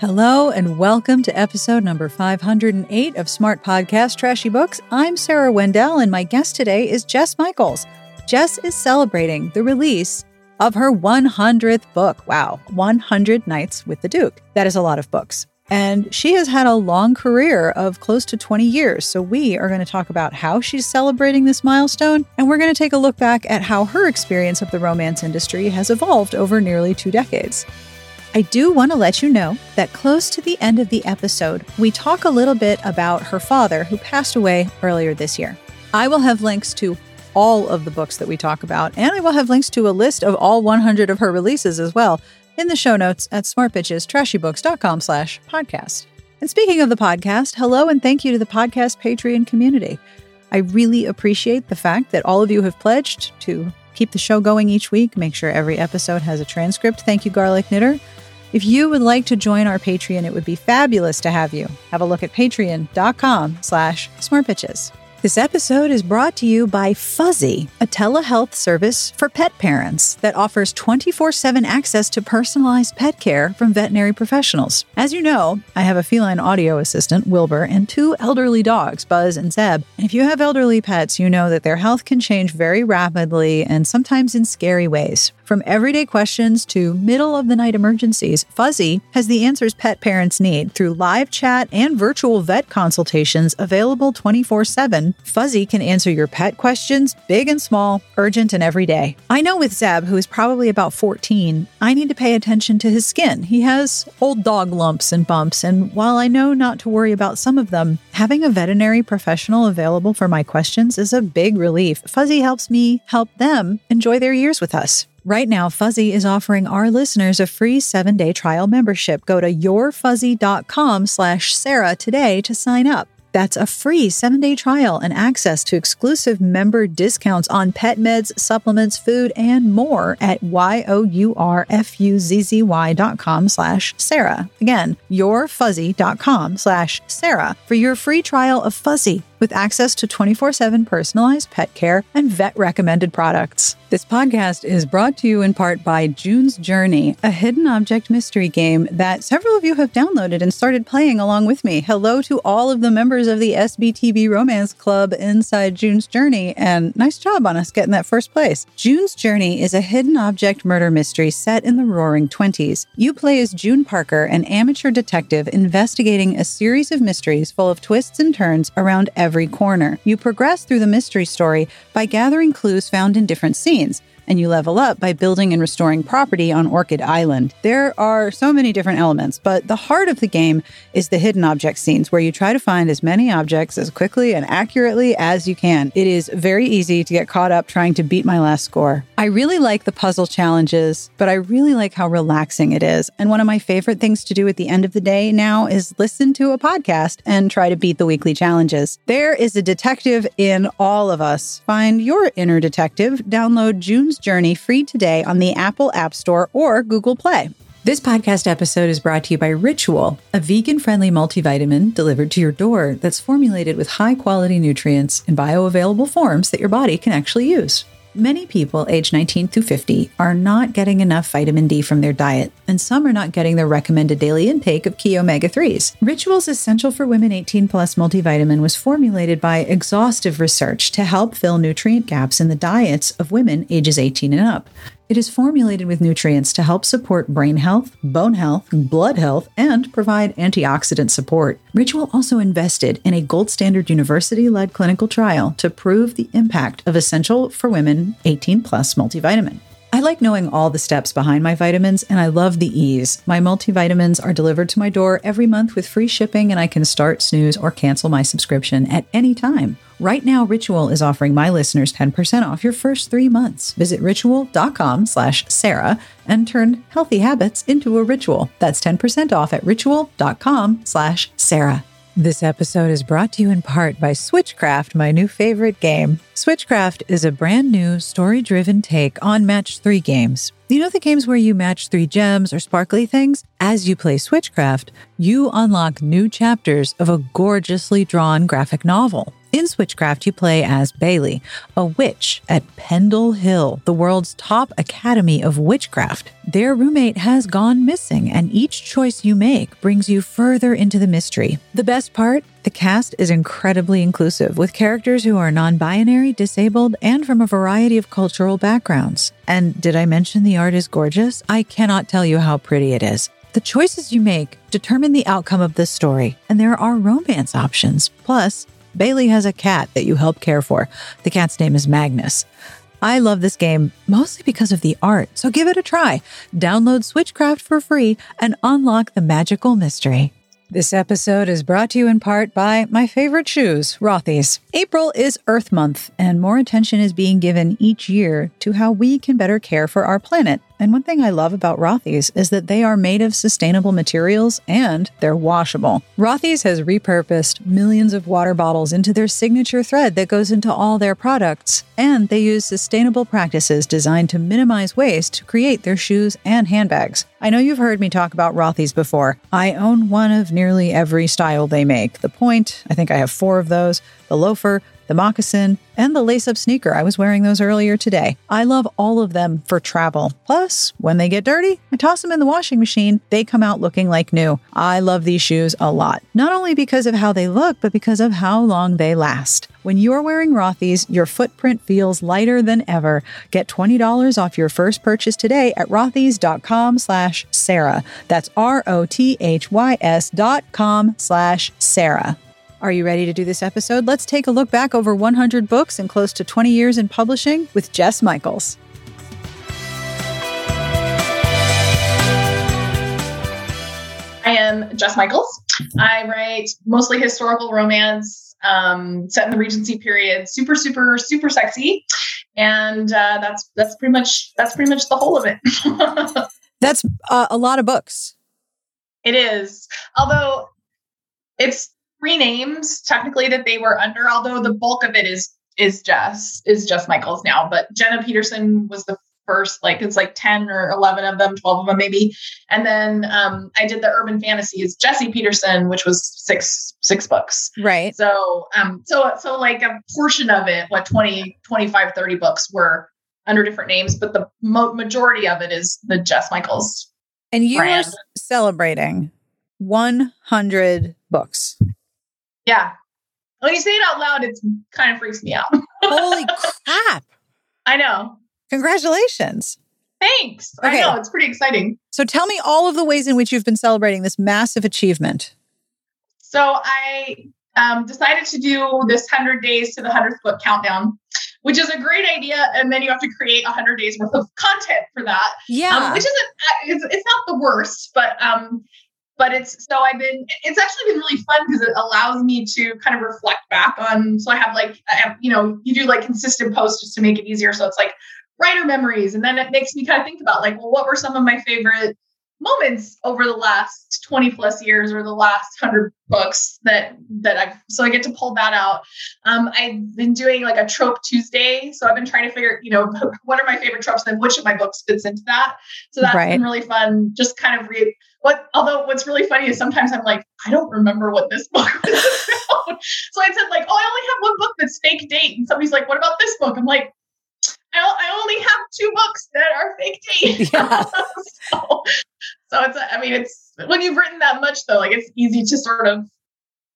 Hello, and welcome to episode number 508 of Smart Podcast Trashy Books. I'm Sarah Wendell, and my guest today is Jess Michaels. Jess is celebrating the release of her 100th book. Wow, 100 Nights with the Duke. That is a lot of books. And she has had a long career of close to 20 years. So, we are going to talk about how she's celebrating this milestone, and we're going to take a look back at how her experience of the romance industry has evolved over nearly two decades. I do want to let you know that close to the end of the episode, we talk a little bit about her father who passed away earlier this year. I will have links to all of the books that we talk about, and I will have links to a list of all 100 of her releases as well in the show notes at smartbitchestrashybooks.com slash podcast. And speaking of the podcast, hello and thank you to the podcast Patreon community. I really appreciate the fact that all of you have pledged to keep the show going each week, make sure every episode has a transcript. Thank you, Garlic Knitter. If you would like to join our Patreon, it would be fabulous to have you. Have a look at patreon.com slash smartbitches. This episode is brought to you by Fuzzy, a telehealth service for pet parents that offers 24 7 access to personalized pet care from veterinary professionals. As you know, I have a feline audio assistant, Wilbur, and two elderly dogs, Buzz and Zeb. If you have elderly pets, you know that their health can change very rapidly and sometimes in scary ways. From everyday questions to middle of the night emergencies, Fuzzy has the answers pet parents need through live chat and virtual vet consultations available 24 7. Fuzzy can answer your pet questions, big and small, urgent and everyday. I know with Zeb, who is probably about 14, I need to pay attention to his skin. He has old dog lumps and bumps, and while I know not to worry about some of them, having a veterinary professional available for my questions is a big relief. Fuzzy helps me help them enjoy their years with us. Right now, Fuzzy is offering our listeners a free seven-day trial membership. Go to yourfuzzy.com slash Sarah today to sign up. That's a free seven day trial and access to exclusive member discounts on pet meds, supplements, food, and more at Y-O-U-R-F-U-Z-Z-Y.com slash Sarah. Again, yourfuzzy.com slash Sarah for your free trial of Fuzzy with access to 24 7 personalized pet care and vet recommended products. This podcast is brought to you in part by June's Journey, a hidden object mystery game that several of you have downloaded and started playing along with me. Hello to all of the members of the SBTB Romance Club inside June's Journey, and nice job on us getting that first place. June's Journey is a hidden object murder mystery set in the roaring 20s. You play as June Parker, an amateur detective investigating a series of mysteries full of twists and turns around every corner. You progress through the mystery story by gathering clues found in different scenes and you level up by building and restoring property on Orchid Island. There are so many different elements, but the heart of the game is the hidden object scenes where you try to find as many objects as quickly and accurately as you can. It is very easy to get caught up trying to beat my last score. I really like the puzzle challenges, but I really like how relaxing it is. And one of my favorite things to do at the end of the day now is listen to a podcast and try to beat the weekly challenges. There is a detective in all of us. Find your inner detective. Download June's Journey free today on the Apple App Store or Google Play. This podcast episode is brought to you by Ritual, a vegan friendly multivitamin delivered to your door that's formulated with high quality nutrients in bioavailable forms that your body can actually use. Many people aged 19 through 50 are not getting enough vitamin D from their diet, and some are not getting their recommended daily intake of key omega 3s. Ritual's Essential for Women 18 Plus multivitamin was formulated by exhaustive research to help fill nutrient gaps in the diets of women ages 18 and up. It is formulated with nutrients to help support brain health, bone health, blood health, and provide antioxidant support. Ritual also invested in a gold standard university led clinical trial to prove the impact of Essential for Women 18 Plus multivitamin. I like knowing all the steps behind my vitamins, and I love the ease. My multivitamins are delivered to my door every month with free shipping, and I can start, snooze, or cancel my subscription at any time. Right now, Ritual is offering my listeners 10% off your first three months. Visit ritual.com slash Sarah and turn healthy habits into a ritual. That's 10% off at ritual.com slash Sarah. This episode is brought to you in part by Switchcraft, my new favorite game. Switchcraft is a brand new story driven take on match three games. You know the games where you match three gems or sparkly things? As you play Switchcraft, you unlock new chapters of a gorgeously drawn graphic novel. In Switchcraft, you play as Bailey, a witch at Pendle Hill, the world's top academy of witchcraft. Their roommate has gone missing, and each choice you make brings you further into the mystery. The best part? The cast is incredibly inclusive, with characters who are non binary, disabled, and from a variety of cultural backgrounds. And did I mention the art is gorgeous? I cannot tell you how pretty it is. The choices you make determine the outcome of this story, and there are romance options. Plus, Bailey has a cat that you help care for. The cat's name is Magnus. I love this game mostly because of the art, so give it a try. Download Switchcraft for free and unlock the magical mystery. This episode is brought to you in part by my favorite shoes, Rothy's. April is Earth Month, and more attention is being given each year to how we can better care for our planet. And one thing I love about Rothy's is that they are made of sustainable materials and they're washable. Rothy's has repurposed millions of water bottles into their signature thread that goes into all their products, and they use sustainable practices designed to minimize waste to create their shoes and handbags. I know you've heard me talk about Rothy's before. I own one of nearly every style they make. The point, I think I have four of those, the loafer, the moccasin, and the lace up sneaker. I was wearing those earlier today. I love all of them for travel. Plus, when they get dirty, I toss them in the washing machine. They come out looking like new. I love these shoes a lot, not only because of how they look, but because of how long they last. When you're wearing Rothy's, your footprint feels lighter than ever. Get $20 off your first purchase today at rothys.com slash Sarah. That's R-O-T-H-Y-S dot com slash Sarah. Are you ready to do this episode? Let's take a look back over 100 books and close to 20 years in publishing with Jess Michaels. I am Jess Michaels. I write mostly historical romance um, set in the Regency period. Super, super, super sexy, and uh, that's that's pretty much that's pretty much the whole of it. that's uh, a lot of books. It is, although it's three names technically that they were under, although the bulk of it is is Jess is Jess Michaels now. But Jenna Petersen was the first, like it's like 10 or 11 of them, 12 of them maybe. And then um, I did the urban fantasies, Jesse Petersen, which was six, six books. Right. So, um, so, so like a portion of it, what 20, 25, 30 books were under different names, but the mo- majority of it is the Jess Michaels. And you brand. are celebrating 100 books. Yeah. When you say it out loud, it kind of freaks me out. Holy crap. I know. Congratulations. Thanks. Okay. I know. It's pretty exciting. So tell me all of the ways in which you've been celebrating this massive achievement. So I um, decided to do this 100 days to the 100th book countdown, which is a great idea. And then you have to create 100 days worth of content for that. Yeah. Um, which isn't, it's, it's not the worst, but um, but it's so I've been it's actually been really fun because it allows me to kind of reflect back on so I have like I have, you know you do like consistent posts just to make it easier. So it's like writer memories and then it makes me kind of think about like well what were some of my favorite moments over the last 20 plus years or the last 100 books that that I've so I get to pull that out. Um, I've been doing like a trope Tuesday, so I've been trying to figure, you know, what are my favorite tropes and which of my books fits into that. So that's right. been really fun. Just kind of read what. Although what's really funny is sometimes I'm like, I don't remember what this book was about. so I said like, oh, I only have one book that's fake date, and somebody's like, what about this book? I'm like. I only have two books that are fake dates. Yeah. so, so it's, I mean, it's when you've written that much though, like it's easy to sort of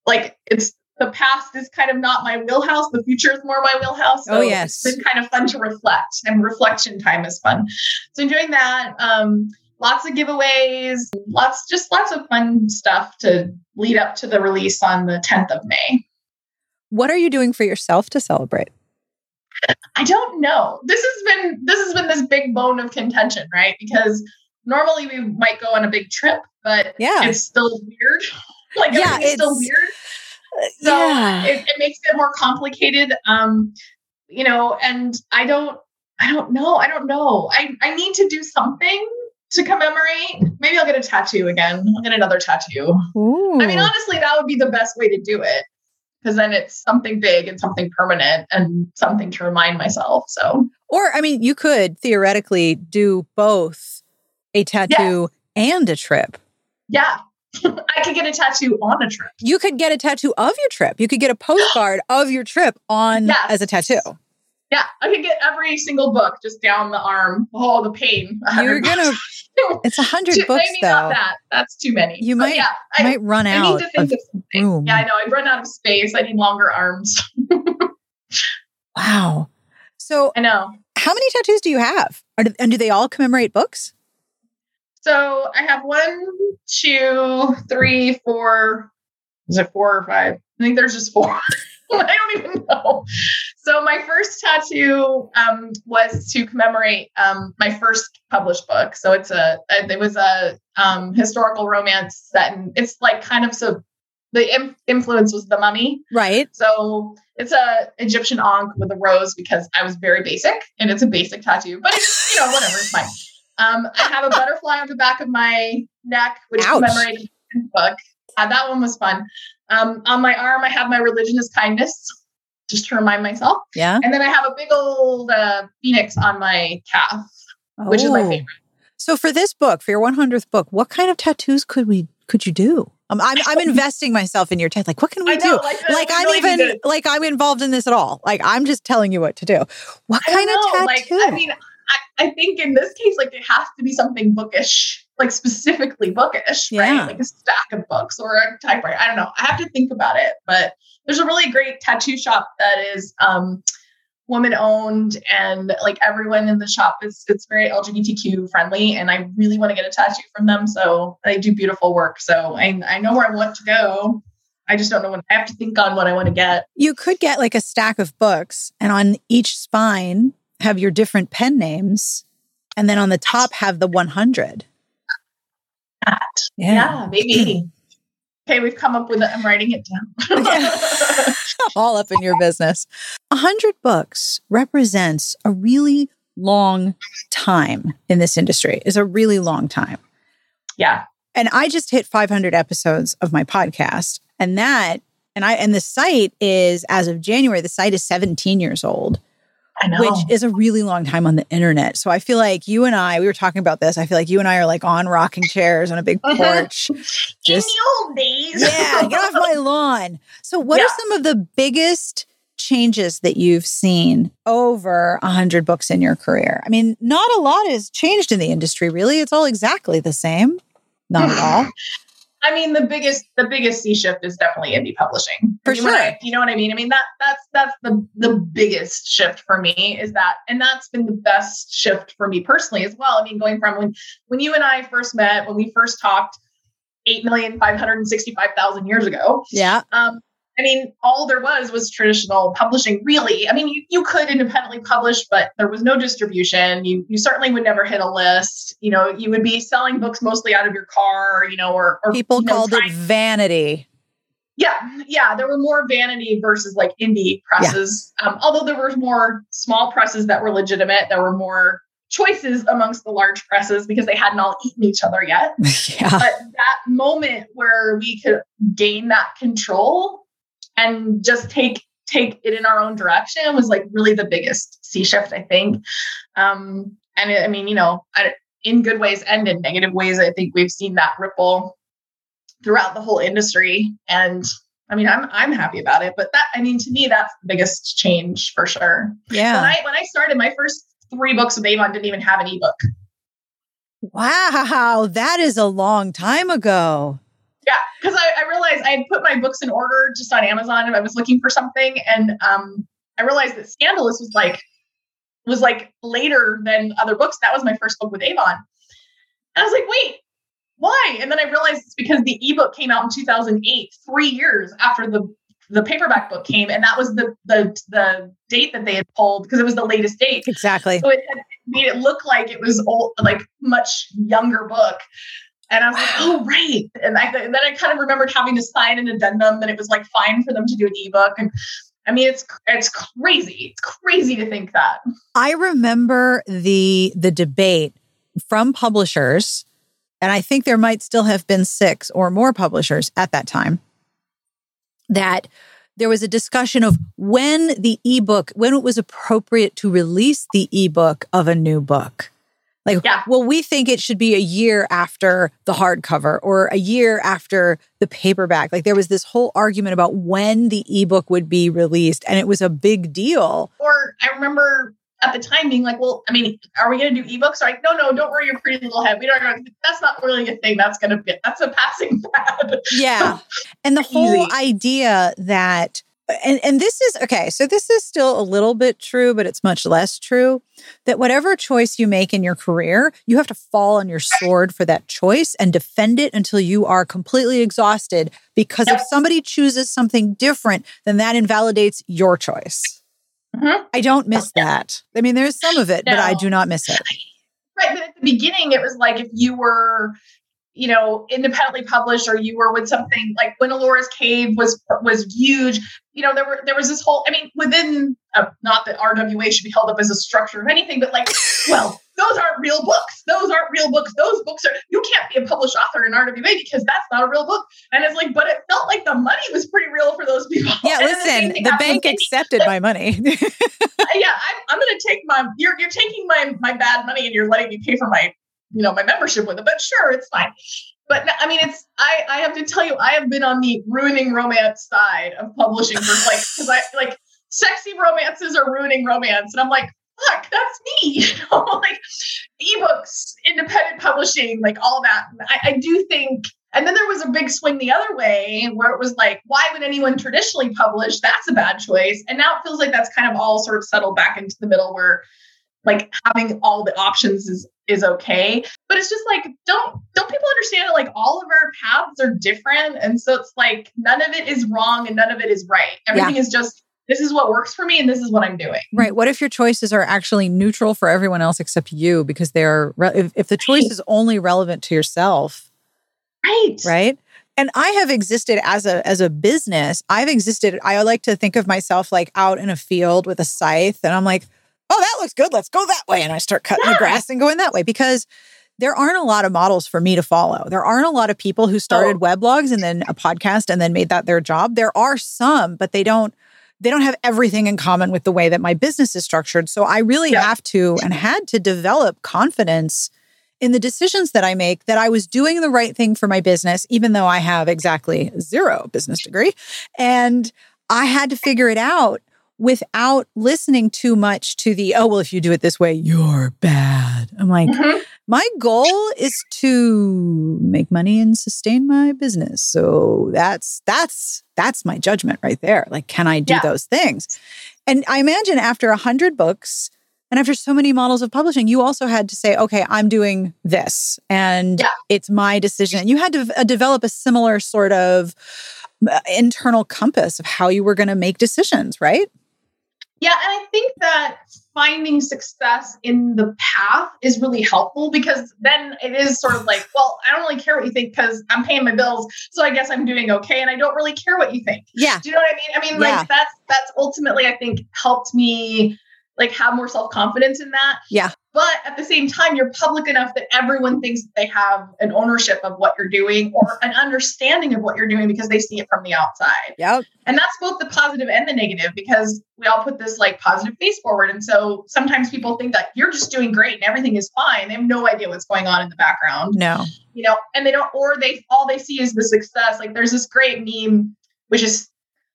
like it's the past is kind of not my wheelhouse. The future is more my wheelhouse. So oh yes, it's been kind of fun to reflect, and reflection time is fun. So enjoying that. Um, lots of giveaways, lots just lots of fun stuff to lead up to the release on the 10th of May. What are you doing for yourself to celebrate? I don't know. This has been this has been this big bone of contention, right? Because normally we might go on a big trip, but yeah. it's still weird. like yeah, it's still weird. Uh, so yeah. it, it, makes it more complicated. Um, you know, and I don't I don't know. I don't know. I, I need to do something to commemorate. Maybe I'll get a tattoo again. I'll get another tattoo. Ooh. I mean, honestly, that would be the best way to do it because then it's something big and something permanent and something to remind myself. So, or I mean, you could theoretically do both a tattoo yeah. and a trip. Yeah. I could get a tattoo on a trip. You could get a tattoo of your trip. You could get a postcard of your trip on Yes. as a tattoo. Yeah, I could get every single book just down the arm. Oh, the pain. You're gonna. It's a hundred books maybe not that. That's too many. You But might- yeah, I, Might run I out need to think of of something. room. Yeah, I know. I've run out of space. I need longer arms. Wow. So, I know. how many tattoos do you have? Are, and do they all commemorate books? So I have one, two, three, four. Is it four or five? I think there's just four. I don't even know. So my first tattoo um, was to commemorate um, my first published book. So it's a, it was a um, historical romance set, and it's like kind of so. The im- influence was the Mummy. Right. So it's a Egyptian ankh with a rose because I was very basic, and it's a basic tattoo. But it's you know whatever, it's fine. Um, I have a butterfly on the back of my neck, which Ouch. commemorated the book. Uh, that one was fun. Um, on my arm, I have my religion is kindness, just to remind myself. Yeah. And then I have a big old uh, phoenix on my calf, which is my Oh. favorite. So for this book, for your 100th book, what kind of tattoos could we could you do? Um, I'm I'm investing myself in your tattoo. Like, what can we know, do? like, Like I'm really even to- like I'm involved in this at all. Like I'm just telling you what to do. What I kind don't of tattoo? Like, I mean, I, I think in this case, like it has to be something bookish, like specifically bookish, Yeah. right? Like a stack of books or a typewriter. I don't know. I have to think about it, but there's a really great tattoo shop that is um, woman owned, and like everyone in the shop is it's very LGBTQ friendly, and I really want to get a tattoo from them. So they do beautiful work. So I I know where I want to go. I just don't know what I have to think on what I want to get. you could get like a stack of books and on each spine have your different pen names and then on the top have the 100. That. Yeah, maybe. okay, we've come up with it. I'm writing it down. all up in your business. A hundred books represents a really long time in this industry. Is a really long time. yeah. And I just hit 500 episodes of my podcast, and that and I and the site is as of January. The site is 17 years old. Which is a really long time on the internet. So I feel like you and I, we were talking about this. I feel like you and I are like on rocking chairs on a big porch. in the old days. yeah, get off my lawn. So, what are some of the biggest changes that you've seen over a hundred books in your career? I mean, not a lot has changed in the industry, really. It's all exactly the same. Not at all. I mean, the biggest the biggest sea shift is definitely indie publishing. For I mean, when sure. I- you know what I mean? I mean that that's that's the the biggest shift for me is that, and that's been the best shift for me personally as well. I mean, going from when when you and I first met, when we first talked, eight million five hundred and sixty five thousand years ago. Yeah. Um, I mean, all there was was traditional publishing, really. I mean, you, you could independently publish, but there was no distribution. You you certainly would never hit a list. You know, you would be selling books mostly out of your car, you know, or, or People you know, called trying- it vanity. yeah, yeah. There were more vanity versus like indie presses. Um, although there were more small presses that were legitimate, there were more choices amongst the large presses because they hadn't all eaten each other yet yeah. but that moment where we could gain that control and just take take it in our own direction was like really the biggest sea shift i think um and it, i mean you know in good ways and in negative ways i think we've seen that ripple throughout the whole industry and i mean i'm i'm happy about it but that i mean to me that's the biggest change for sure when Yeah. i when i started my first three books with avon didn't even have an ebook Wow. That is a long time ago. Yeah, because I, I realized I had put my books in order just on Amazon and I was looking for something, and um, I realized that Scandalous was like was like later than other books. That was my first book with Avon, and I was like, wait, why? And then I realized it's because the ebook came out in 2008, three years after the the paperback book came, and that was the the the date that they had pulled because it was the latest date. Exactly. So it had made it look like it was old, like much younger book. And I was like, oh, right. And, I, and then I kind of remembered having to sign an addendum that it was like fine for them to do an ebook. And I mean, it's it's crazy. It's crazy to think that. I remember the the debate from publishers, and I think there might still have been six or more publishers at that time. That there was a discussion of when the ebook, when it was appropriate to release the ebook of a new book. Like, Yeah. well, we think it should be a year after the hardcover or a year after the paperback. Like, there was this whole argument about when the ebook would be released, and it was a big deal. Or I remember at the time being like, well, I mean, are we going to do ebooks? Like, no, no, don't worry your pretty little head. We don't. That's not really a thing. That's going to be. That's a passing fad. Yeah. And the whole idea that and, and this is okay, so this is still a little bit true, but it's much less true. That whatever choice you make in your career, you have to fall on your sword for that choice and defend it until you are completely exhausted. Because if somebody chooses something different, then that invalidates your choice. Mhm. I don't miss that. I mean, there's some of it, but I do not miss it. Right. But at the beginning, it was like if you were, you know, independently published or you were with something like when Ellora's Cave was was huge, you know, there were there was this whole, I mean, within uh, not that RWA should be held up as a structure of anything, but like, well, those aren't real books. Those aren't real books. Those books are you can't be a published author in RWA because that's not a real book. And it's like, but it felt like the money was pretty real for those people. Yeah, And then the listen, the bank accepted my money. yeah, I'm, I'm going to take my, you're, you're taking my, my bad money and you're letting me pay for my, you know, my membership with it, but sure, it's fine. But I mean, it's, I, I have to tell you, I have been on the ruining romance side of publishing for like, cause I like sexy romances are ruining romance. And I'm like, fuck, that's me, you know, like ebooks, independent publishing, like all that. I, I do think, and then there was a big swing the other way where it was like, why would anyone traditionally publish? That's a bad choice. And now it feels like that's kind of all sort of settled back into the middle where like having all the options is is okay. But it's just like, don't don't people understand that like all of our paths are different? And so it's like none of it is wrong and none of it is right. Everything is just this is what works for me and this is what I'm doing. Right. What if your choices are actually neutral for everyone else except you because they're re- if, if the choice is only relevant to yourself, Right. right? And I have existed as a as a business. I've existed I like to think of myself like out in a field with a scythe and I'm like, "Oh, that looks good. Let's go that way." And I start cutting the grass and going that way because there aren't a lot of models for me to follow. There aren't a lot of people who started Oh. weblogs and then a podcast and then made that their job. There are some, but they don't they don't have everything in common with the way that my business is structured. So I really Yeah. have to and had to develop confidence in the decisions that I make that I was doing the right thing for my business, even though I have exactly zero business degree. And I had to figure it out without listening too much to the, oh, well, if you do it this way, you're bad. I'm like, Mhm. my goal is to make money and sustain my business. So that's that's that's my judgment right there. Like, can I do Yeah. those things? And I imagine after a hundred books and after so many models of publishing, you also had to say, okay, I'm doing this and Yeah. it's my decision. And you had to uh, develop a similar sort of uh, internal compass of how you were going to make decisions, right? Yeah, and I think that finding success in the path is really helpful because then it is sort of like, well, I don't really care what you think because I'm paying my bills, so I guess I'm doing okay, and I don't really care what you think. Yeah. Do you know what I mean? I mean, Yeah. like that's that's ultimately I think helped me like have more self confidence in that. Yeah. But at the same time, you're public enough that everyone thinks that they have an ownership of what you're doing or an understanding of what you're doing because they see it from the outside. Yep. And that's both the positive and the negative because we all put this like positive face forward. And so sometimes people think that you're just doing great and everything is fine. They have no idea what's going on in the background, No. you know, and they don't, or they, all they see is the success. Like there's this great meme, which is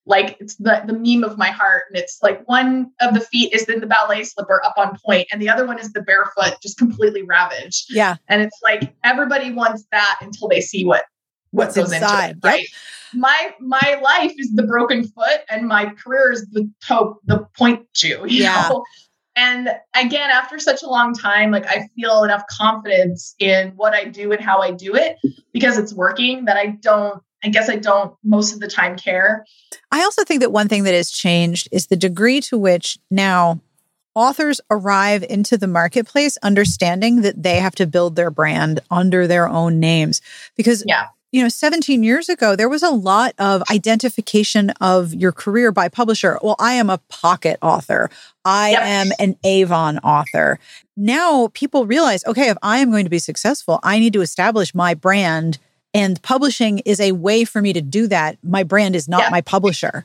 like, it's the, the meme of my heart. And it's like one of the feet is in the ballet slipper up on point, and the other one is the barefoot, just completely ravaged. Yeah. And it's like everybody wants that until they see what what What's goes inside, into it, right? My my life is the broken foot, and my career is the toe, the point. You Yeah. know? And again, after such a long time, like I feel enough confidence in what I do and how I do it because it's working that I don't. I guess I don't most of the time care. I also think that one thing that has changed is the degree to which now authors arrive into the marketplace understanding that they have to build their brand under their own names. Because, Yeah. you know, 17 years ago, there was a lot of identification of your career by publisher. Well, I am a pocket author, I Yep. am an Avon author. Now people realize, okay, if I am going to be successful, I need to establish my brand. And publishing is a way for me to do that. My brand is not Yeah. my publisher.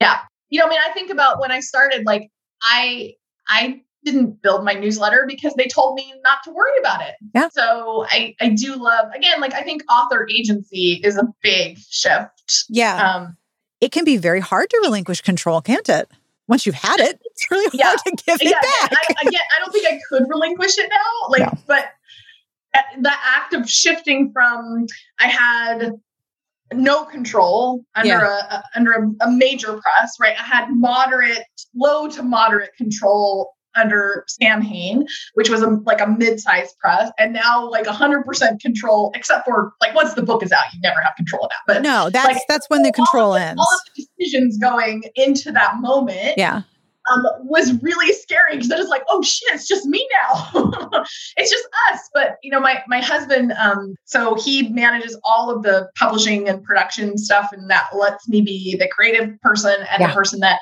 Yeah. You know, I mean, I think about when I started, like I I didn't build my newsletter because they told me not to worry about it. Yeah. So I I do love again like I think author agency is a big shift. Yeah. Um it can be very hard to relinquish control, can't it? Once you've had it, it's really Yeah. hard to give yeah, it back. I, again, I don't think I could relinquish it now. Like, No. but the act of shifting from I had no control under Yeah. a, under a, a major press, right? I had moderate, low to moderate control under Samhain, which was a, like a mid-sized press, and now like 100% control, except for like once the book is out, you never have control of that. But no, that's like, that's when the control ends. all of the decisions going into that moment Yeah. Um, was really scary because I was like, oh shit, it's just me now. it's just us. But you know, my my husband, um, so he manages all of the publishing and production stuff, and that lets me be the creative person and Yeah. the person that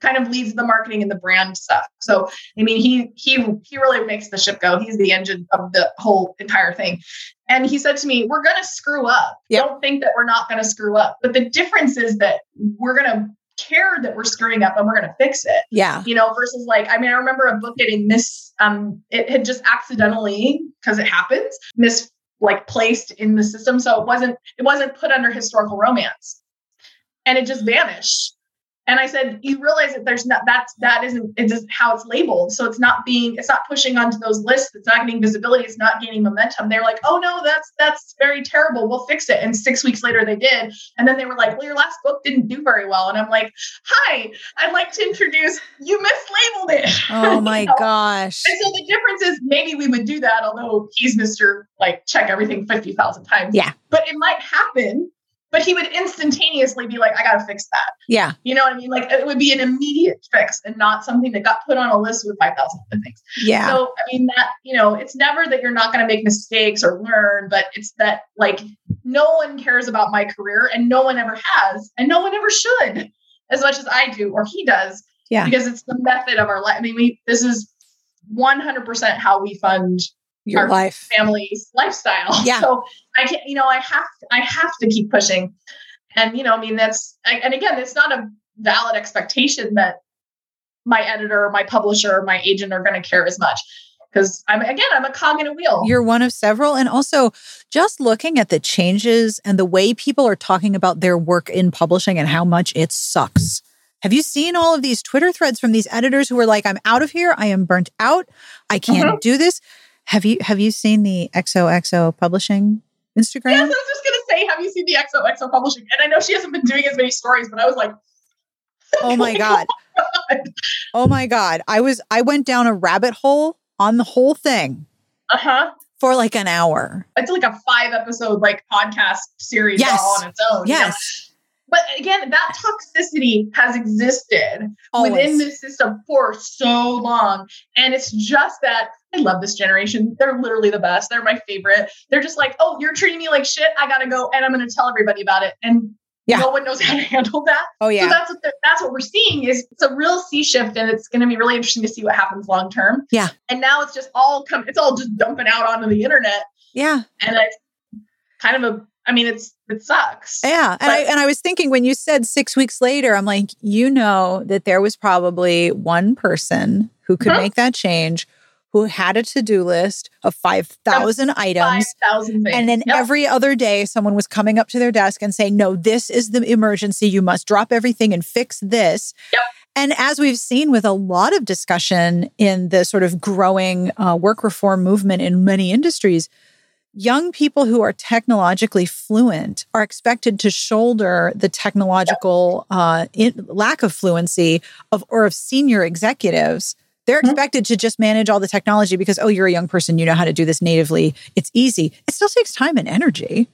kind of leads the marketing and the brand stuff. So I mean, he he he really makes the ship go. He's the engine of the whole entire thing. And he said to me, "We're going to screw up. Yep. Don't think that we're not going to screw up. But the difference is that we're going to care that we're screwing up and we're going to fix it." Yeah. you know, versus like, I mean, I remember a book getting mis, um, it had just accidentally, because it happens, mis like placed in the system. So it wasn't, it wasn't put under historical romance and it just vanished. And I said, you realize that there's not, that's, that isn't, it isn't how it's labeled. So it's not being, it's not pushing onto those lists. It's not getting visibility. It's not gaining momentum. They're like, oh no, that's, that's very terrible. We'll fix it. And six weeks later they did. And then they were like, well, your last book didn't do very well. And I'm like, hi, I'd like to introduce, you mislabeled it. Oh my You know? gosh. And so the difference is maybe we would do that, although he's Mr. like check everything 50,000 times. Yeah. But it might happen, but he would instantaneously be like, I got to fix that. Yeah. You know what I mean? Like it would be an immediate fix and not something that got put on a list with 5,000 other things. Yeah. So, I mean, that, you know, it's never that you're not going to make mistakes or learn, but it's that like no one cares about my career and no one ever has, and no one ever should as much as I do or he does. Yeah. Because it's the method of our life. I mean, we, this is 100% how we fund Your our life. family's lifestyle. Yeah. So I can't, you know, I have, I have to keep pushing. And, you know, I mean, that's, and again, it's not a valid expectation that my editor, my publisher, my agent are going to care as much. Because I'm, again, I'm a cog in a wheel. You're one of several. And also, just looking at the changes and the way people are talking about their work in publishing and how much it sucks. Have you seen all of these Twitter threads from these editors who are like, I'm out of here. I am burnt out. I can't mm-hmm. do this. Have you have you seen the XOXO publishing Instagram? Yes, I was just going to say, have you seen the XOXO publishing? And I know she hasn't been doing as many stories, but I was like, Oh my God. Oh my God. I was I went down a rabbit hole on the whole thing uh huh. for like an hour. It's like a five episode like podcast series Yes. all on its own. you know? Yes. But again, that toxicity has existed Always. within this system for so long. And it's just that I love this generation. They're literally the best. They're my favorite. They're just like, oh, you're treating me like shit. I gotta go and I'm gonna tell everybody about it. And Yeah. no one knows how to handle that. Oh yeah. So that's what that's what we're seeing is it's a real sea shift, and it's going to be really interesting to see what happens long term. Yeah. And now it's just all come. It's all just dumping out onto the internet, yeah. and it's kind of a. I mean, it's it sucks. Yeah. And I and I was thinking when you said six weeks later, I'm like, you know that there was probably one person who could Mhm. make that change, who had a to-do list of five thousand Five items. thousand things. And then Yep. every other day, someone was coming up to their desk and saying, No, this is the emergency. You must drop everything and fix this. Yep. And as we've seen with a lot of discussion in the sort of growing uh, work reform movement in many industries, young people who are technologically fluent are expected to shoulder the technological uh, in, lack of fluency of or of senior executives. They're Mhm. expected to just manage all the technology because, oh, you're a young person, you know how to do this natively. It's easy. It still takes time and energy.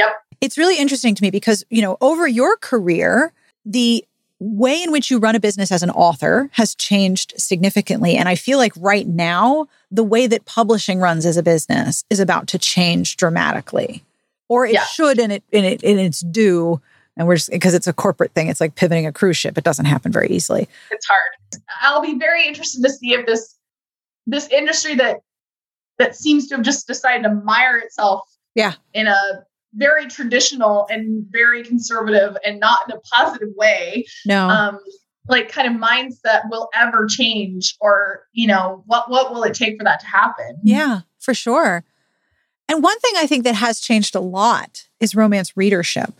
Yep. It's really interesting to me because, you know, over your career, the way in which you run a business as an author has changed significantly. And I feel like right now, the way that publishing runs as a business is about to change dramatically. Or it Yeah. should and it and it and it's due. And we're just because it's a corporate thing, it's like pivoting a cruise ship. It doesn't happen very easily. it's hard. I'll be very interested to see if this this industry that that seems to have just decided to mire itself Yeah. in a very traditional and very conservative and not in a positive way No. um like kind of mindset will ever change or you know what what will it take for that to happen yeah for sure and one thing i think that has changed a lot is romance readership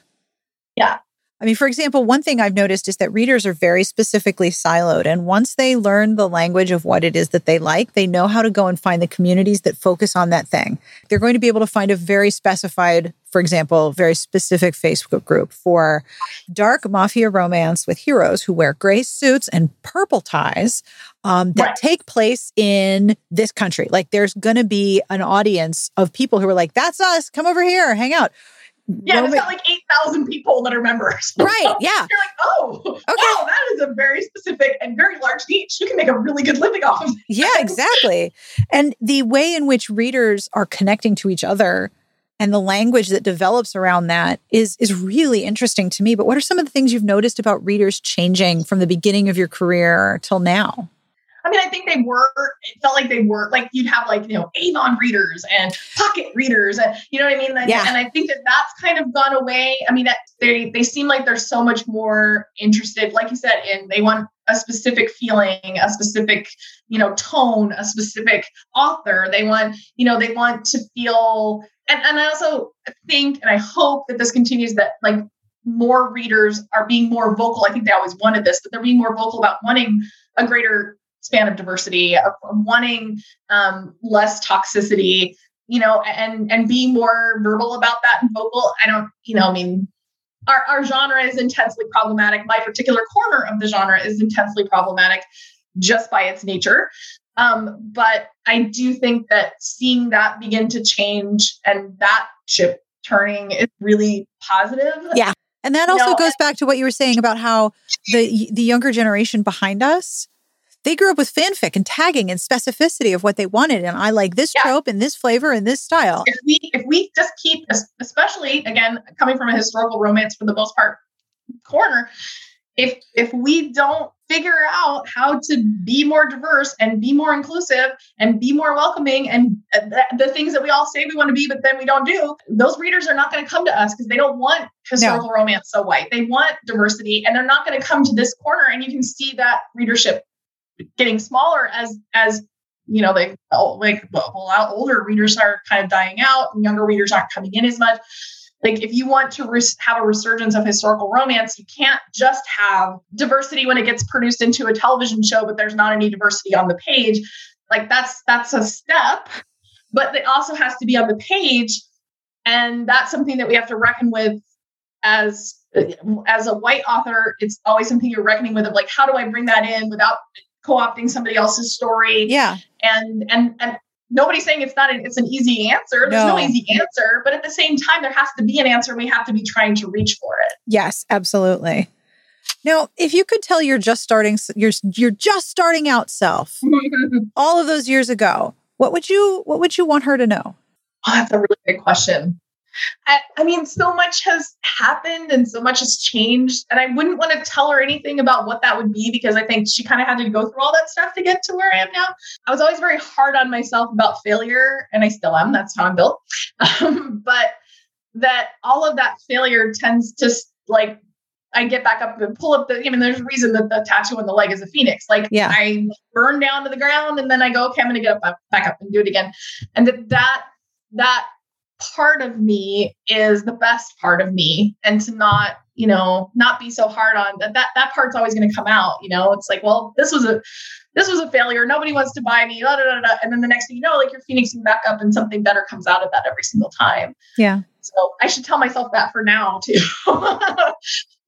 yeah I mean, for example, one thing I've noticed is that readers are very specifically siloed. And once they learn the language of what it is that they like, they know how to go and find the communities that focus on that thing. They're going to be able to find a very specified, for example, very specific Facebook group for dark mafia romance with heroes who wear gray suits and purple ties um, that right. take place in this country. Like there's going to be an audience of people who are like, that's us, come over here, hang out yeah, it's got like 8,000 people that are members. Right. Yeah. You're like, oh, okay. wow, that is a very specific and very large niche. You can make a really good living off of Yeah, exactly. And the way in which readers are connecting to each other and the language that develops around that is is really interesting to me. But what are some of the things you've noticed about readers changing from the beginning of your career till now? I mean, I think they were, it felt like they were like you'd have like, you know, Avon readers and pocket readers. And you know what I mean? Like, yeah. And I think that that's kind of gone away. I mean, they, they seem like they're so much more interested, like you said, in they want a specific feeling, a specific, you know, tone, a specific author. They want, you know, they want to feel, and, and I also think, and I hope that this continues that like more readers are being more vocal. I think they always wanted this, but they're being more vocal about wanting a greater span of diversity, of, wanting um, less toxicity, you know, and and being more verbal about that and vocal. I don't, you know, I mean, our, our genre is intensely problematic. My particular corner of the genre is intensely problematic just by its nature. Um, but I do think that seeing that begin to change and that ship turning is really positive. Yeah. And that also know, goes back to what you were saying about how the the younger generation behind us they grew up with fanfic and tagging and specificity of what they wanted. And I like this yeah. trope and this flavor and this style. If we if we just keep, especially again coming from a historical romance for the most part corner, if if we don't figure out how to be more diverse and be more inclusive and be more welcoming and uh, the, the things that we all say we want to be but then we don't do those readers are not going to come to us because they don't want historical no. romance so white they want diversity and they're not going to come to this corner and you can see that readership getting smaller as as you know they like oh, well, older readers are kind of dying out and younger readers aren't coming in as much. Like if you want to res- have a resurgence of historical romance you can't just have diversity when it gets produced into a television show but there's not any diversity on the page. Like that's that's a step but it also has to be on the page. And that's something that we have to reckon with as as a white author. It's always something you're reckoning with of like how do i bring that in without co-opting somebody else's story. Yeah. And and and nobody's saying it's not an, it's an easy answer. There's no. no. easy answer, but at the same time, there has to be an answer. And we have to be trying to reach for it. Yes, absolutely. Now, if you could tell your just starting your you're just starting out self all of those years ago, what would you what would you want her to know? Oh, that's a really good question. I, I, mean, so much has happened and so much has changed. And I wouldn't want to tell her anything about what that would be because I think she kind of had to go through all that stuff to get to where I am now. I was always very hard on myself about failure, and I still am. That's how I'm built. Um, but that all of that failure tends to like I get back up and pull up the. I mean, there's a reason that the tattoo on the leg is a phoenix. Like, yeah. I burn down to the ground and then I go, okay, I'm going to get up, back up and do it again. And that that that part of me is the best part of me and to not you know not be so hard on that that, that part's always going to come out you know? It's like well this was a this was a failure. Nobody wants to buy me blah, blah, blah, and then the next thing you know like you're phoenixing back up and something better comes out of that every single time. Yeah. So i should tell myself that for now too.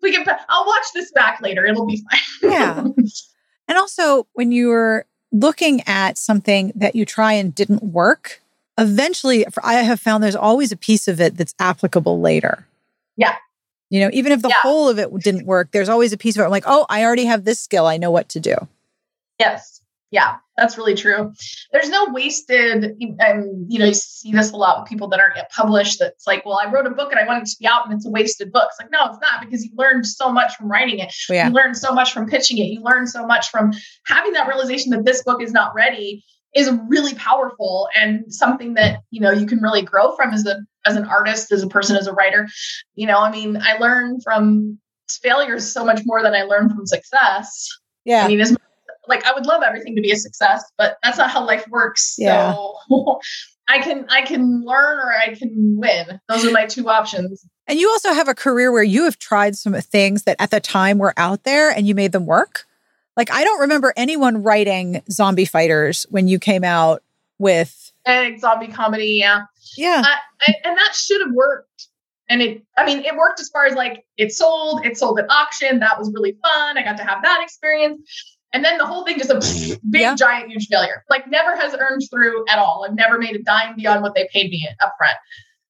We can i'll watch this back later. It'll be fine. Yeah. And also when you're looking at something that you try and didn't work eventually I have found there's always a piece of it that's applicable later. Yeah. You know, even if the yeah. whole of it didn't work, there's always a piece of it. I'm like, oh, I already have this skill. I know what to do. Yes. Yeah, that's really true. There's no wasted, and you know, you see this a lot with people that aren't yet published. That's like, well, I wrote a book and I wanted it to be out, and it's a wasted book. It's like, no, it's not because you learned so much from writing it. Yeah. You learned so much from pitching it. You learned so much from having that realization that this book is not ready is really powerful and something that you know you can really grow from as a as an artist as a person as a writer you know i mean i learned from failure is so much more than I learned from success. Yeah. I mean, as like I would love everything to be a success, but that's not how life works. Yeah. So I can I can learn or I can win. Those are my two options. And you also have a career where you have tried some things that at the time were out there and you made them work. Like I don't remember anyone writing zombie fighters when you came out with and zombie comedy, yeah. Yeah. I, I, and that should have worked. And it, I mean, it worked as far as like it sold, it sold at auction. That was really fun. I got to have that experience. And then the whole thing just a big, yeah. giant, huge failure. Like never has earned through at all. I've never made a dime beyond what they paid me up front.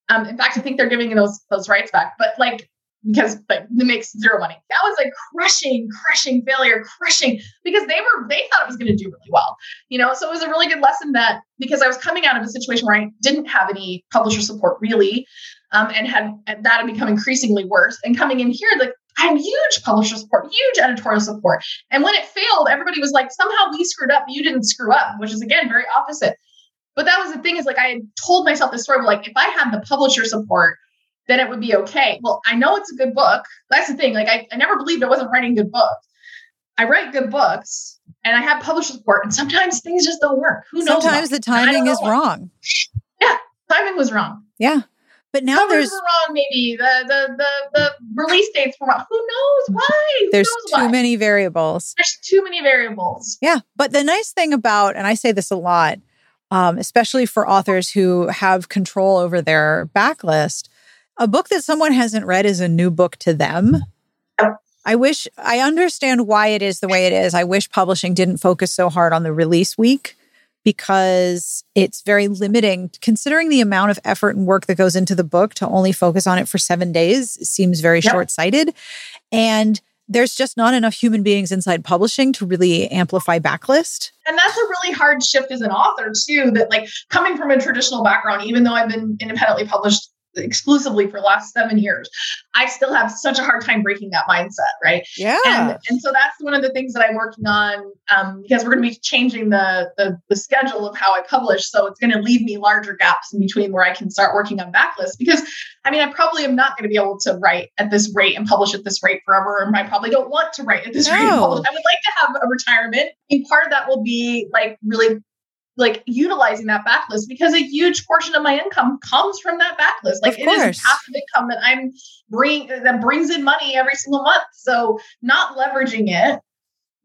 Um, in fact, I think they're giving those those rights back. But like because like it makes zero money. That was a crushing, crushing failure, crushing because they were they thought it was going to do really well. You know, so it was a really good lesson that because I was coming out of a situation where I didn't have any publisher support really, um, and had and that had become increasingly worse. And coming in here, like I'm huge publisher support, huge editorial support. And when it failed, everybody was like, somehow we screwed up, you didn't screw up, which is again very opposite. But that was the thing is like I had told myself this story, like if I had the publisher support, then it would be okay. Well, I know it's a good book. That's the thing. Like I, I never believed I wasn't writing good books. I write good books and I have publisher support, and sometimes things just don't work. Who knows? Sometimes the timing is wrong. Yeah, timing was wrong. Yeah. But now Covers there's wrong, maybe the, the the the release dates were wrong. Who knows why? Who there's knows too why? many variables. There's too many variables. Yeah, but the nice thing about, and I say this a lot, um, especially for authors who have control over their backlist, a book that someone hasn't read is a new book to them. I wish I understand why it is the way it is. I wish publishing didn't focus so hard on the release week because it's very limiting considering the amount of effort and work that goes into the book to only focus on it for 7 days seems very yep. short-sighted and there's just not enough human beings inside publishing to really amplify backlist. And that's a really hard shift as an author too that like coming from a traditional background even though I've been independently published exclusively for the last seven years, I still have such a hard time breaking that mindset, right? Yeah. And, and so that's one of the things that I'm working on um, because we're going to be changing the, the, the schedule of how I publish. So it's going to leave me larger gaps in between where I can start working on backlist because I mean I probably am not going to be able to write at this rate and publish at this rate forever, and I probably don't want to write at this no. rate. I would like to have a retirement, and part of that will be like really like utilizing that backlist because a huge portion of my income comes from that backlist. Like it is passive income that I'm bring that brings in money every single month. So not leveraging it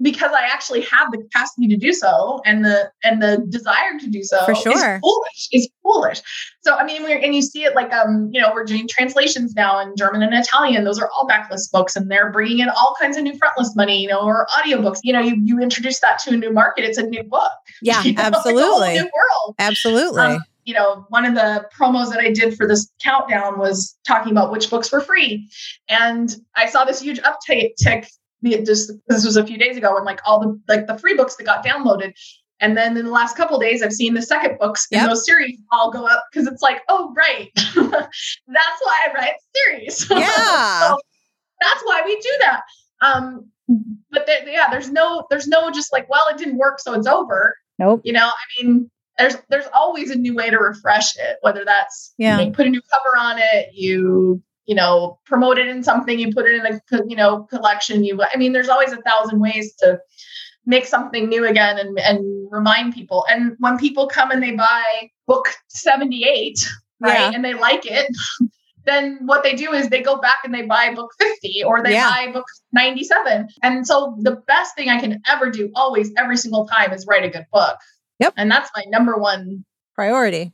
because I actually have the capacity to do so and the and the desire to do so for sure is foolish is foolish. So I mean, we're and you see it like um you know we're doing translations now in German and Italian. Those are all backlist books, and they're bringing in all kinds of new frontlist money, you know, or audiobooks. You know, you you introduce that to a new market, it's a new book. Yeah, you know? absolutely. new world. Absolutely. Um, you know, one of the promos that I did for this countdown was talking about which books were free. And I saw this huge uptick just this was a few days ago and like all the like the free books that got downloaded. And then in the last couple days i've seen the second books in yep. those series all go up because it's like oh right. That's why i write series. Yeah. So that's why we do that. Um but there, yeah there's no there's no just like well it didn't work so it's over. Nope. You know i mean there's there's always a new way to refresh it whether that's yeah. you know, put a new cover on it you you know, promote it in something, you put it in a, you know, collection. You, I mean, there's always a thousand ways to make something new again and, and remind people. And when people come and they buy book 78, right, yeah. and they like it, then what they do is they go back and they buy book 50 or they yeah. buy book 97. And so the best thing I can ever do, always, every single time, is write a good book. Yep. And that's my number one priority.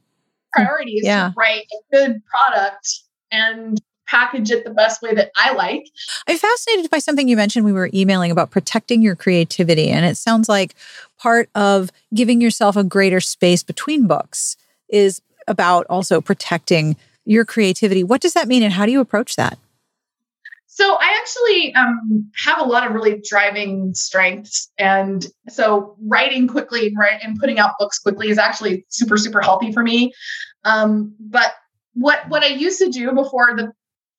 Priority is yeah. to write a good product and package it the best way that I like. I'm fascinated by something you mentioned we were emailing about protecting your creativity. And it sounds like part of giving yourself a greater space between books is about also protecting your creativity. What does that mean and how do you approach that? So I actually um, have a lot of really driving strengths, and so writing quickly and, and putting out books quickly is actually super super healthy for me. Um, but what what I used to do before the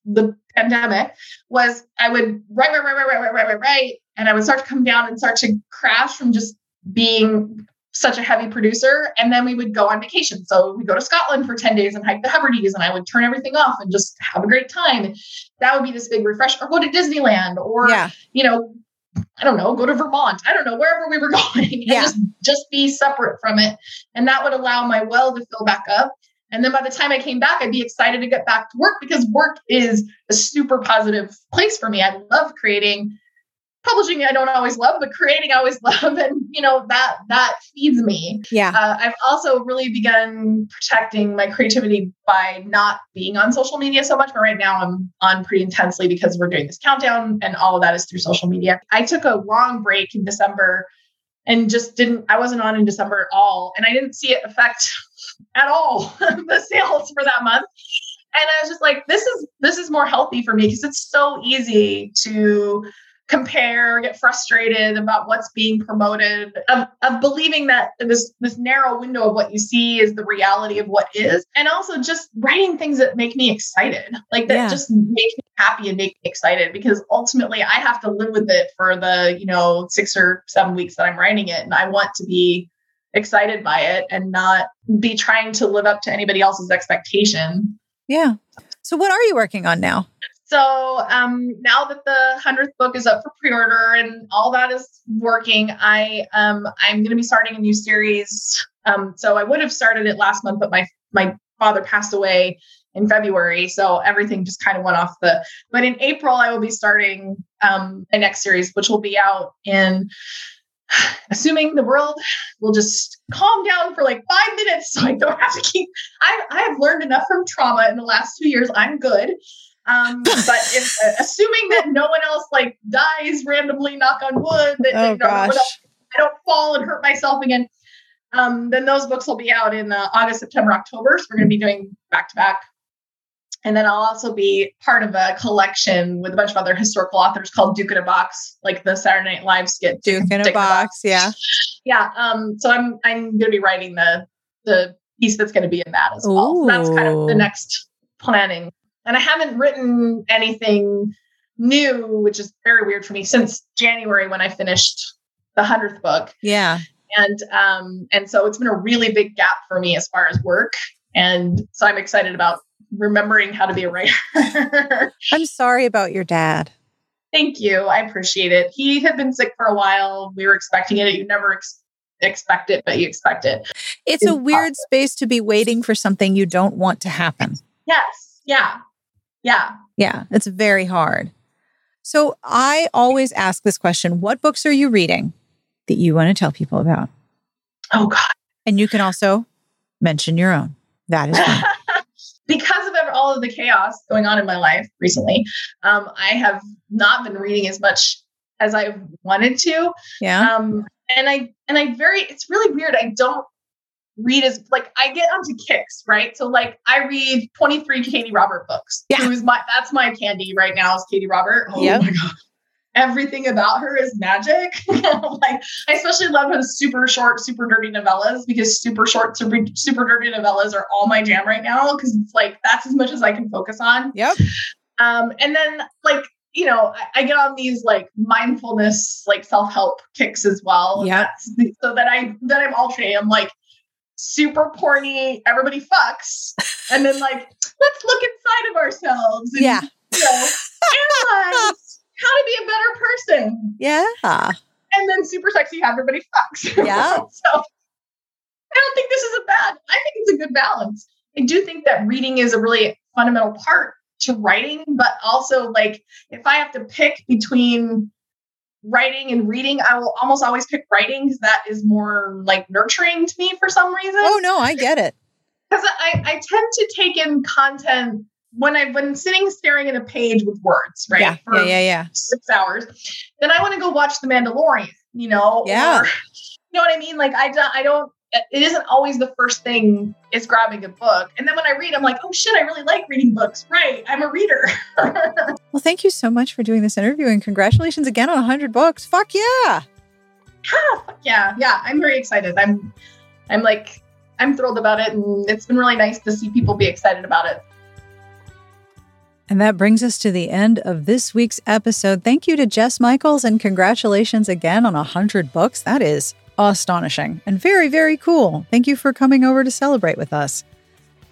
the pandemic was I would write, write, write, write, write, write, write, write, and I would start to come down and start to crash from just being such a heavy producer. And then we would go on vacation. So we go to Scotland for 10 days and hike the Hebrides, and I would turn everything off and just have a great time. That would be this big refresh, or go to Disneyland, or, yeah. you know, I don't know, go to Vermont. I don't know, wherever we were going and yeah. just, just be separate from it. And that would allow my well to fill back up. And then by the time I came back, I'd be excited to get back to work because work is a super positive place for me. I love creating. Publishing i don't always love but creating i always love. And you know that that feeds me. Yeah. Uh, i've also really begun protecting my creativity by not being on social media so much but right now i'm on pretty intensely because we're doing this countdown and all of that is through social media. I took a long break in december and just didn't i wasn't on in december at all. And i didn't see it affect at all the sales for that month and i was just like this is this is more healthy for me because it's so easy to compare, get frustrated about what's being promoted, of, of believing that this this narrow window of what you see is the reality of what is, and also just writing things that make me excited, like that yeah. just make me happy and make me excited because ultimately I have to live with it for the you know six or seven weeks that I'm writing it, and I want to be excited by it and not be trying to live up to anybody else's expectation. Yeah. So what are you working on now? So um, now that the hundredth book is up for pre-order and all that is working, I um, I'm going to be starting a new series. Um, so I would have started it last month, but my my father passed away in February, so everything just kind of went off the. But in April, I will be starting um, my next series, which will be out in. Assuming the world will just calm down for like five minutes, so I don't have to keep. I I have learned enough from trauma in the last two years. I'm good. Um, but if, uh, assuming that no one else like dies randomly, knock on wood, that oh, gosh. I don't fall and hurt myself again, um, then those books will be out in uh, August, September, October. So we're going to be doing back to back. And then I'll also be part of a collection with a bunch of other historical authors called Duke in a Box, like the Saturday Night Live skit. Duke in a box, yeah, yeah. Um, so I'm I'm going to be writing the the piece that's going to be in that as well. So that's kind of the next planning and I haven't written anything new, which is very weird for me since January when I finished the hundredth book. Yeah. And um, and so it's been a really big gap for me as far as work. And so I'm excited about remembering how to be a writer. I'm sorry about your dad. Thank you. I appreciate it. He had been sick for a while. We were expecting it. You never ex- expect it, but you expect it. It's, it's a weird space to be waiting for something you don't want to happen. Yes. Yeah. Yeah. Yeah. It's very hard. So I always ask this question What books are you reading that you want to tell people about? Oh, God. And you can also mention your own. That is fine. because all of the chaos going on in my life recently, um, I have not been reading as much as I wanted to. Yeah. Um, and I and I very it's really weird. I don't read as like I get onto kicks, right? So like I read 23 Katee Robert books. Yeah. Who's my that's my candy right now is Katee Robert. Oh yep. my god. Everything about her is magic. like I especially love her super short, super dirty novellas because super short, super, super dirty novellas are all my jam right now because it's like that's as much as I can focus on. Yep. Um, and then like you know, I, I, get on these like mindfulness, like self help kicks as well. Yeah. So that I that I'm alternating. I'm like, super porny, everybody fucks, and then like, let's look inside of ourselves. And, yeah. You know, analyze to be a better person. Yeah. And then super sexy, have everybody fucks. Yeah. so I don't think this is a bad, I think it's a good balance. I do think that reading is a really fundamental part to writing, but also like if I have to pick between writing and reading, I will almost always pick writing because that is more like nurturing to me for some reason. Oh no, I get it. Because I, I tend to take in content when I've been sitting staring at a page with words, right? Yeah, for yeah, yeah, yeah. Six hours. Then I want to go watch The Mandalorian, you know? Yeah. Or, you know what I mean? Like I don't I don't it isn't always the first thing is grabbing a book. And then when I read, I'm like, oh shit, I really like reading books. Right. I'm a reader. well, thank you so much for doing this interview and congratulations again on 100 books. Fuck yeah. Ah, fuck yeah. Yeah. I'm very excited. I'm, I'm like, I'm thrilled about it. And it's been really nice to see people be excited about it. And that brings us to the end of this week's episode. Thank you to Jess Michaels and congratulations again on 100 books. That is astonishing and very, very cool. Thank you for coming over to celebrate with us.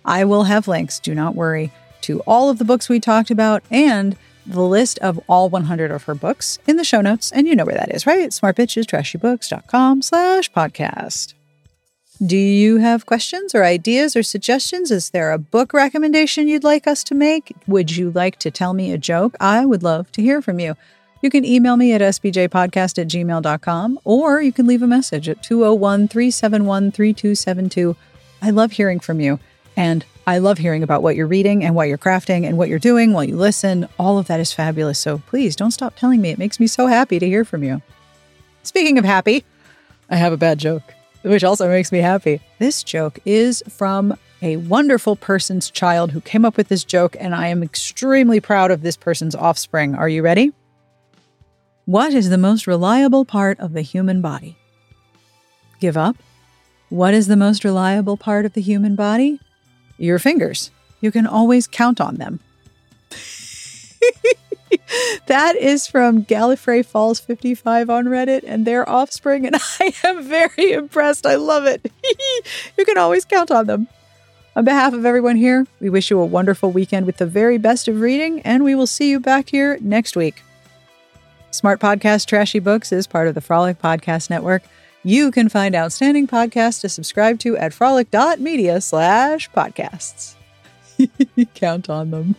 I will have links, do not worry, to all of the books we talked about and the list of all 100 of her books in the show notes. And you know where that is, right? smartbitchestrashybooks.com slash podcast. Do you have questions or ideas or suggestions? Is there a book recommendation you'd like us to make? Would you like to tell me a joke? I would love to hear from you. You can email me at sbjpodcast at gmail.com or you can leave a message at 201 371 3272. I love hearing from you. And I love hearing about what you're reading and what you're crafting and what you're doing while you listen. All of that is fabulous. So please don't stop telling me. It makes me so happy to hear from you. Speaking of happy, I have a bad joke which also makes me happy. This joke is from a wonderful person's child who came up with this joke, and I am extremely proud of this person's offspring. Are you ready? What is the most reliable part of the human body? Give up? What is the most reliable part of the human body? Your fingers. You can always count on them. that is from Gallifrey Falls 55 on Reddit and their offspring, and I am very impressed. I love it. you can always count on them. On behalf of everyone here, we wish you a wonderful weekend with the very best of reading, and we will see you back here next week. Smart Podcast Trashy Books is part of the Frolic Podcast Network. You can find outstanding podcasts to subscribe to at frolic.media slash podcasts. Count on them.